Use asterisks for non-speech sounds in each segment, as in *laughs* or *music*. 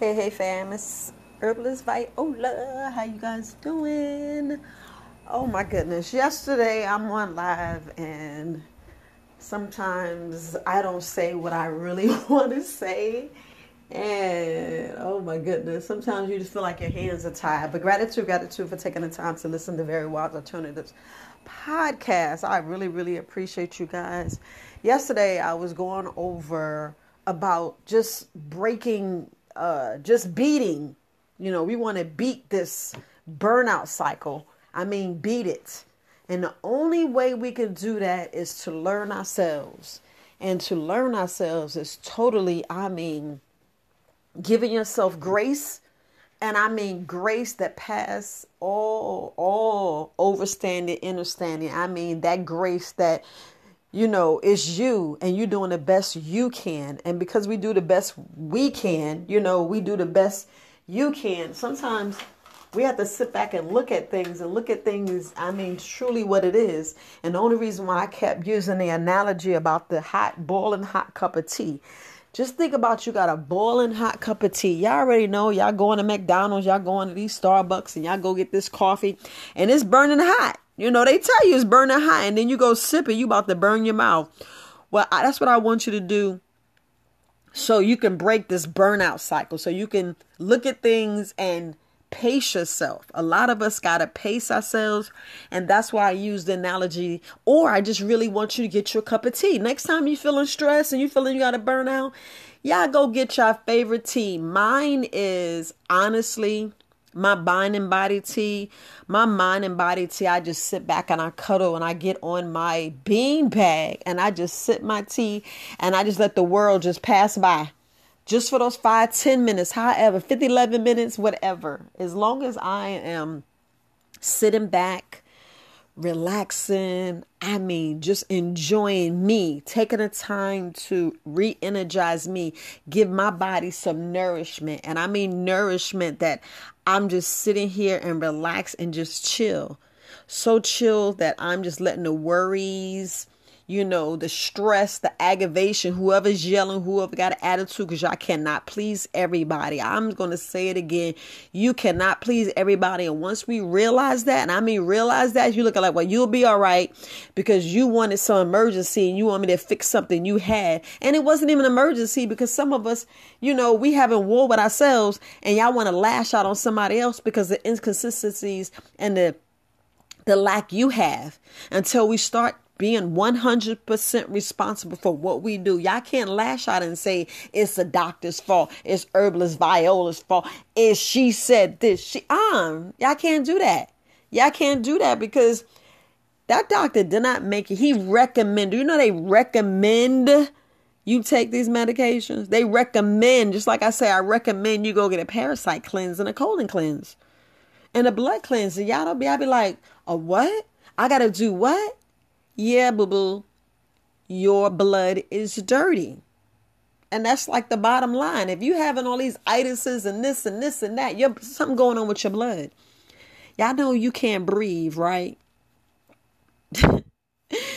Hey, hey, fam, it's Herbalist Viola. How you guys doing? Oh my goodness. Yesterday I'm on live and sometimes I don't say what I really *laughs* want to say. And oh my goodness, sometimes you just feel like your hands are tied. But gratitude, gratitude for taking the time to listen to Very Wise Alternatives podcast. I really, really appreciate you guys. Yesterday I was going over about just breaking uh, just beating. You know, we want to beat this burnout cycle. I mean, beat it. And the only way we can do that is to learn ourselves. And to learn ourselves is totally, I mean, giving yourself grace. And I mean grace that pass all all overstanding, understanding. I mean that grace that you know, it's you and you're doing the best you can. And because we do the best we can, you know, we do the best you can. Sometimes we have to sit back and look at things and look at things, I mean, truly what it is. And the only reason why I kept using the analogy about the hot, boiling hot cup of tea. Just think about you got a boiling hot cup of tea. Y'all already know y'all going to McDonald's, y'all going to these Starbucks, and y'all go get this coffee, and it's burning hot. You know, they tell you it's burning hot, and then you go sip it, you about to burn your mouth. Well, I, that's what I want you to do so you can break this burnout cycle. So you can look at things and pace yourself. A lot of us got to pace ourselves. And that's why I use the analogy. Or I just really want you to get your cup of tea. Next time you're feeling stressed and you feeling you got to burn out, y'all go get your favorite tea. Mine is honestly my mind and body tea, my mind and body tea, I just sit back and I cuddle and I get on my bean bag and I just sip my tea and I just let the world just pass by. Just for those five, ten minutes, however, 50, 11 minutes, whatever. As long as I am sitting back, relaxing. I mean, just enjoying me, taking the time to re energize me, give my body some nourishment. And I mean, nourishment that I'm just sitting here and relax and just chill. So chill that I'm just letting the worries, you know, the stress, the aggravation, whoever's yelling, whoever got an attitude, because y'all cannot please everybody. I'm going to say it again. You cannot please everybody. And once we realize that, and I mean realize that, you look like, well, you'll be all right because you wanted some emergency and you want me to fix something you had. And it wasn't even an emergency because some of us, you know, we haven't war with ourselves and y'all want to lash out on somebody else because the inconsistencies and the the lack you have until we start being 100% responsible for what we do. Y'all can't lash out and say it's the doctor's fault. It's herbalist Viola's fault. Is she said this. She um y'all can't do that. Y'all can't do that because that doctor did not make it. He recommended. You know they recommend you take these medications. They recommend, just like I say, I recommend you go get a parasite cleanse and a colon cleanse. And a blood cleanse. And y'all don't be I be like, a what? I gotta do what? Yeah, boo boo, your blood is dirty. And that's like the bottom line. If you having all these itises and this and this and that, you're something going on with your blood. Y'all know you can't breathe, right? *laughs*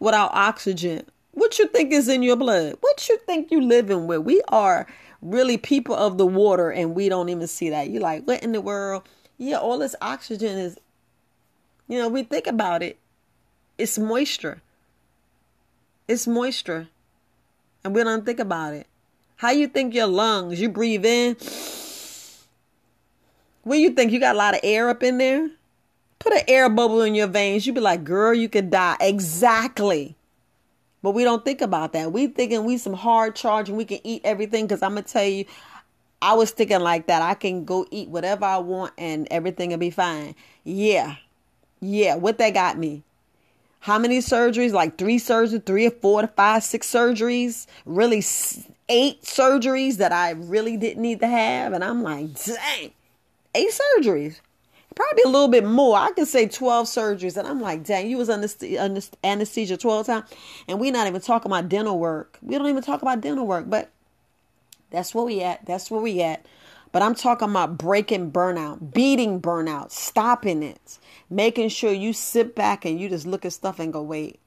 Without oxygen. What you think is in your blood? What you think you living with? We are really people of the water and we don't even see that. You're like, what in the world? Yeah, all this oxygen is, you know, we think about it. It's moisture. It's moisture. And we don't think about it. How you think your lungs, you breathe in? What you think? You got a lot of air up in there? Put an air bubble in your veins. You'd be like, girl, you could die. Exactly. But we don't think about that. We thinking we some hard charge and we can eat everything. Cause I'm gonna tell you, I was thinking like that. I can go eat whatever I want and everything will be fine. Yeah. Yeah. What that got me? How many surgeries? Like three surgeries, three or four to five, six surgeries. Really, eight surgeries that I really didn't need to have. And I'm like, dang, eight surgeries. Probably a little bit more. I could say 12 surgeries. And I'm like, dang, you was under anesthesia 12 times. And we're not even talking about dental work. We don't even talk about dental work. But that's where we at. That's where we at. But I'm talking about breaking burnout, beating burnout, stopping it, making sure you sit back and you just look at stuff and go, wait,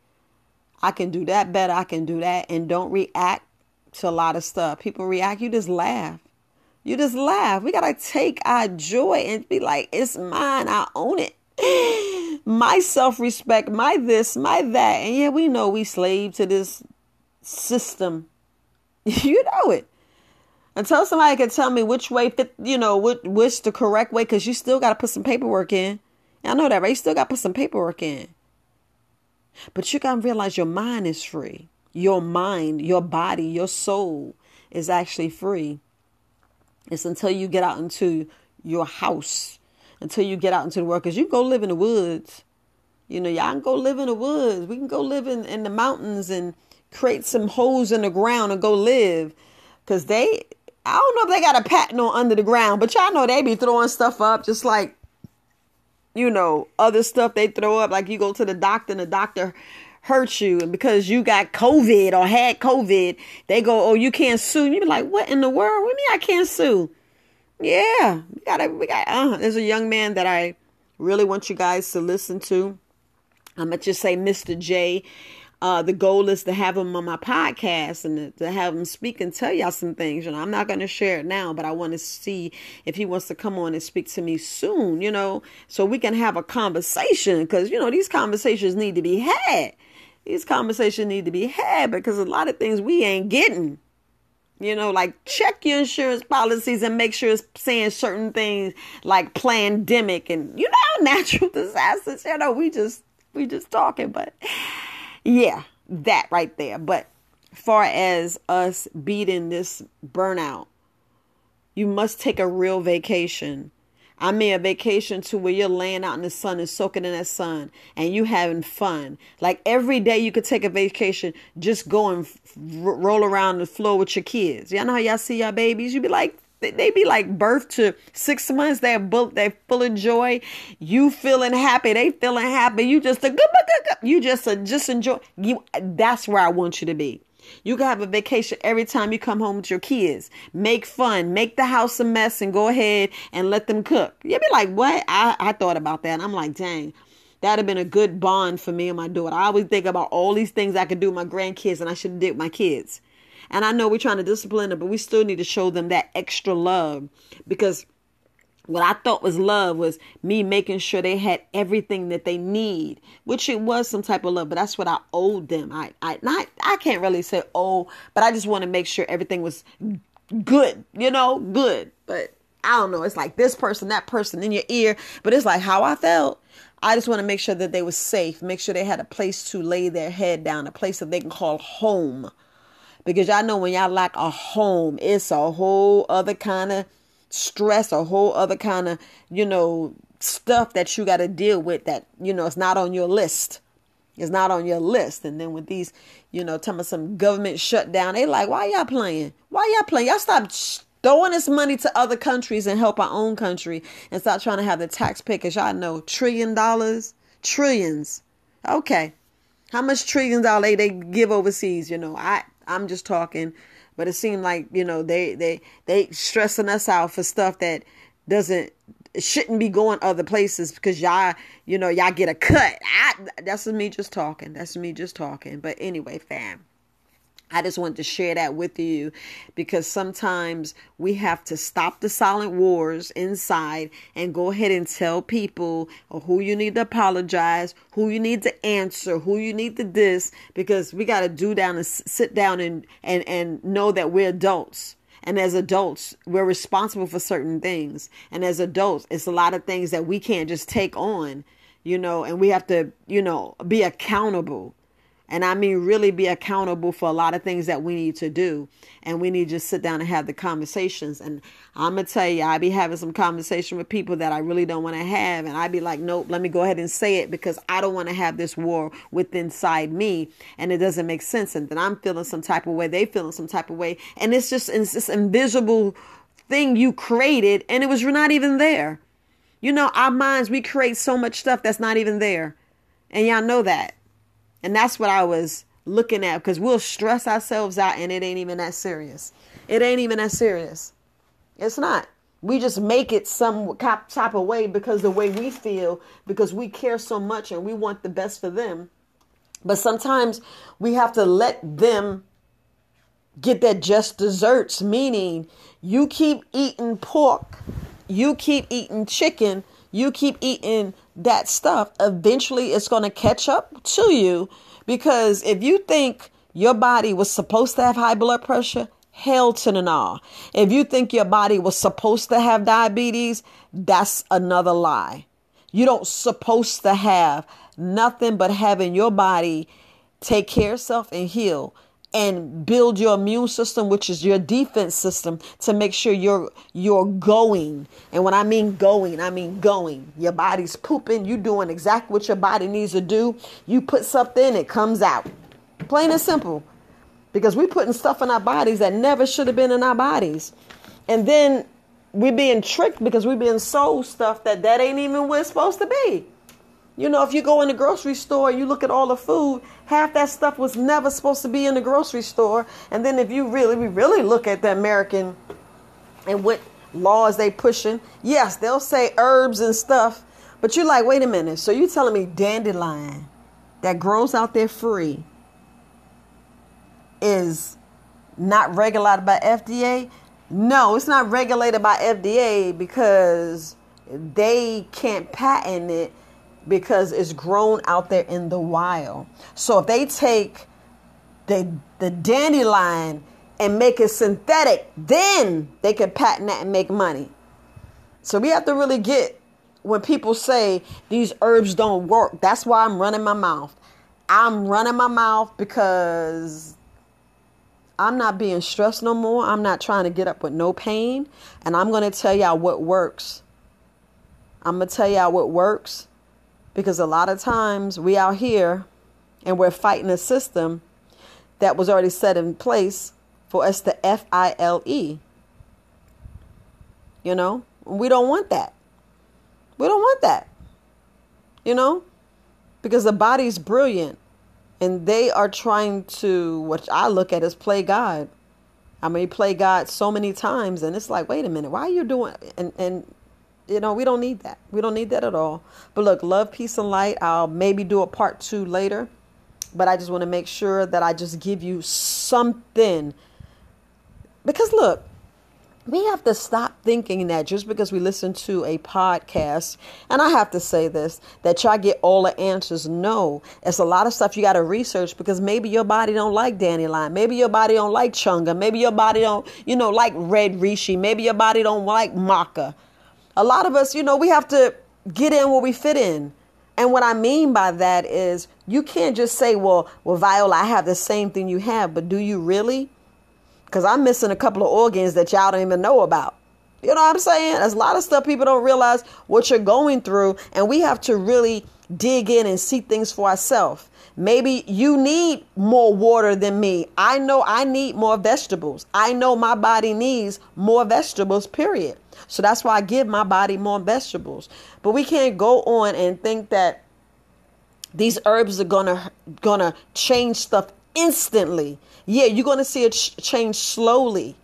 I can do that better. I can do that. And don't react to a lot of stuff. People react, you just laugh. You just laugh. We got to take our joy and be like, it's mine. I own it. *gasps* My self respect, my this, my that. And yeah, we know we slave to this system. *laughs* you know it. Until somebody can tell me which way fit, you know, which, which the correct way, because you still got to put some paperwork in. I know that, right? You still got to put some paperwork in. But you got to realize your mind is free. Your mind, your body, your soul is actually free. It's until you get out into your house, until you get out into the world, because you go live in the woods. You know, y'all can go live in the woods. We can go live in, in the mountains and create some holes in the ground and go live. Because they, I don't know if they got a patent on under the ground, but y'all know they be throwing stuff up just like, you know, other stuff they throw up. Like you go to the doctor and the doctor hurts you and because you got COVID or had COVID, they go, Oh, you can't sue. You be like, What in the world? What do mean I can't sue? Yeah. We gotta we got uh there's a young man that I really want you guys to listen to. I'm gonna just say Mr. J. Uh, the goal is to have him on my podcast and to, have him speak and tell y'all some things. You know, I'm not going to share it now, but I want to see if he wants to come on and speak to me soon, you know, so we can have a conversation because, you know, these conversations need to be had. These conversations need to be had because a lot of things we ain't getting. You know, like check your insurance policies and make sure it's saying certain things like pandemic and you know *laughs* natural disasters. You know, we just we just talking, but yeah, that right there. But far as us beating this burnout, you must take a real vacation I mean, a vacation to where you're laying out in the sun and soaking in that sun and you having fun. Like every day you could take a vacation, just go and f- roll around the floor with your kids. Y'all know how y'all see your babies? You'd be like, they be like birth to six months. They're they're full of joy. You feeling happy. They feeling happy. You just a good, you just a, just enjoy. You that's where I want you to be. You can have a vacation every time you come home with your kids. Make fun, make the house a mess, and go ahead and let them cook. You'll be like, what? I, I thought about that. And I'm like, dang, that'd have been a good bond for me and my daughter. I always think about all these things I could do with my grandkids, and I should did with my kids. And I know we're trying to discipline them, but we still need to show them that extra love because what I thought was love was me making sure they had everything that they need, which it was some type of love, but that's what I owed them. I I not I can't really say oh, but I just want to make sure everything was good, you know, good. But I don't know, it's like this person, that person in your ear, but it's like how I felt. I just want to make sure that they were safe, make sure they had a place to lay their head down, a place that they can call home. Because y'all know when y'all lack a home, it's a whole other kind of stress, a whole other kind of, you know, stuff that you got to deal with that, you know, it's not on your list. It's not on your list. And then with these, you know, telling some government shutdown, they like, why y'all playing? Why y'all playing? Y'all stop throwing this money to other countries and help our own country and stop trying to have the tax pickers. Y'all know trillion dollars, trillions. Okay. How much trillions dollars they give overseas? You know, I, I'm just talking but it seemed like you know they they they stressing us out for stuff that doesn't shouldn't be going other places because y'all you know y'all get a cut. I, that's me just talking. That's me just talking. But anyway fam I just wanted to share that with you because sometimes we have to stop the silent wars inside and go ahead and tell people who you need to apologize, who you need to answer, who you need to this, because we got to do down and sit down and, and, and know that we're adults. And as adults, we're responsible for certain things. And as adults, it's a lot of things that we can't just take on, you know, and we have to, you know, be accountable and I mean, really be accountable for a lot of things that we need to do. And we need to just sit down and have the conversations. And I'm going to tell you, I be having some conversation with people that I really don't want to have. And I be like, nope, let me go ahead and say it because I don't want to have this war within inside me. And it doesn't make sense. And then I'm feeling some type of way. They feeling some type of way. And it's just it's this invisible thing you created and it was not even there. You know, our minds, we create so much stuff that's not even there. And y'all know that. And that's what I was looking at because we'll stress ourselves out and it ain't even that serious. It ain't even that serious. It's not. We just make it some type of way because the way we feel, because we care so much and we want the best for them. But sometimes we have to let them get that just desserts, meaning you keep eating pork, you keep eating chicken, you keep eating that stuff, eventually it's going to catch up to you because if you think your body was supposed to have high blood pressure, hell to the nah. If you think your body was supposed to have diabetes, that's another lie. You don't supposed to have nothing but having your body take care of self and heal and build your immune system which is your defense system to make sure you're you're going. And when i mean going i mean going. Your body's pooping You're doing exactly what your body needs to do. You put something it comes out. Plain and simple. Because we're putting stuff in our bodies that never should have been in our bodies. And then we're being tricked because we're being sold stuff that that ain't even where it's supposed to be you know, if you go in the grocery store you look at all the food, half that stuff was never supposed to be in the grocery store. And then if you really, we really look at the American and what laws they pushing, yes, they'll say herbs and stuff, but you're like, wait a minute. So you telling me dandelion that grows out there free is not regulated by FDA? No, it's not regulated by FDA because they can't patent it because it's grown out there in the wild. So if they take the the dandelion and make it synthetic, then they can patent that and make money. So we have to really get when people say these herbs don't work. That's why I'm running my mouth. I'm running my mouth because I'm not being stressed no more. I'm not trying to get up with no pain. And I'm going to tell y'all what works. I'm going to tell y'all what works because a lot of times we out here and we're fighting a system that was already set in place for us to F I L E. You know, we don't want that. We don't want that. You know, because the body's brilliant and they are trying to, what I look at as play God. I mean, play God so many times, and it's like, wait a minute, why are you doing? And and you know, we don't need that. We don't need that at all. But look, love, peace, and light. I'll maybe do a part two later. But I just want to make sure that I just give you something. Because look, we have to stop thinking that just because we listen to a podcast, and I have to say this, that y'all get all the answers. No, it's a lot of stuff you got to research because maybe your body don't like dandelion, maybe your body don't like chaga, maybe your body don't, you know, like red reishi, maybe your body don't like maca. A lot of us, you know, we have to get in where we fit in. And what I mean by that is you can't just say, well, well, Viola, I have the same thing you have, but do you really? Because I'm missing a couple of organs that y'all don't even know about. You know what I'm saying? There's a lot of stuff people don't realize what you're going through, and we have to really dig in and see things for ourselves. Maybe you need more water than me. I know I need more vegetables. I know my body needs more vegetables, period. So that's why I give my body more vegetables. But we can't go on and think that these herbs are gonna gonna change stuff instantly. Yeah, you're gonna see it ch- change slowly,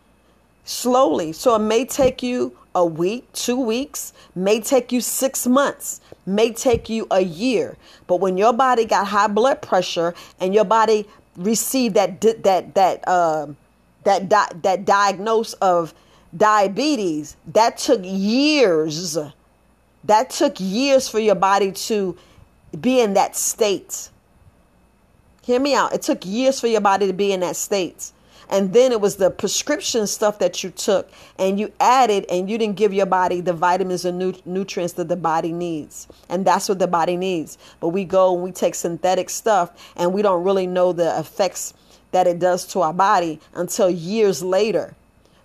slowly. So it may take you a week, two weeks, may take you six months, may take you a year. But when your body got high blood pressure and your body received that that that uh, that di- that diagnose of diabetes, that took years. That took years for your body to be in that state. Hear me out. It took years for your body to be in that state. And then it was the prescription stuff that you took and you added and you didn't give your body the vitamins and nu- nutrients that the body needs. And that's what the body needs. But we go and we take synthetic stuff and we don't really know the effects that it does to our body until years later.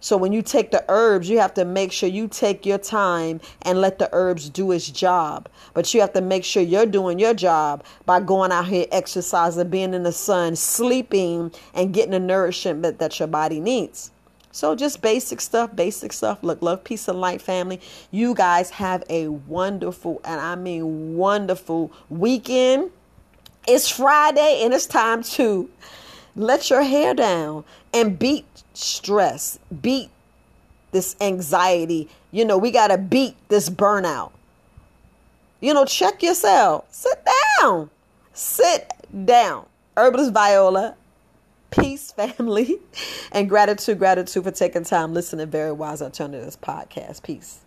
So when you take the herbs, you have to make sure you take your time and let the herbs do its job. But you have to make sure you're doing your job by going out here exercising, being in the sun, sleeping, and getting the nourishment that your body needs. So just basic stuff, basic stuff. Look, love, peace, and light, family. You guys have a wonderful, and I mean wonderful weekend. It's Friday and it's time to let your hair down and beat stress, beat this anxiety. You know, we got to beat this burnout. You know, check yourself. Sit down. Sit down. Herbalist Viola Peace, family, *laughs* and gratitude, gratitude for taking time listening. Very Wise Alternatives podcast. Peace.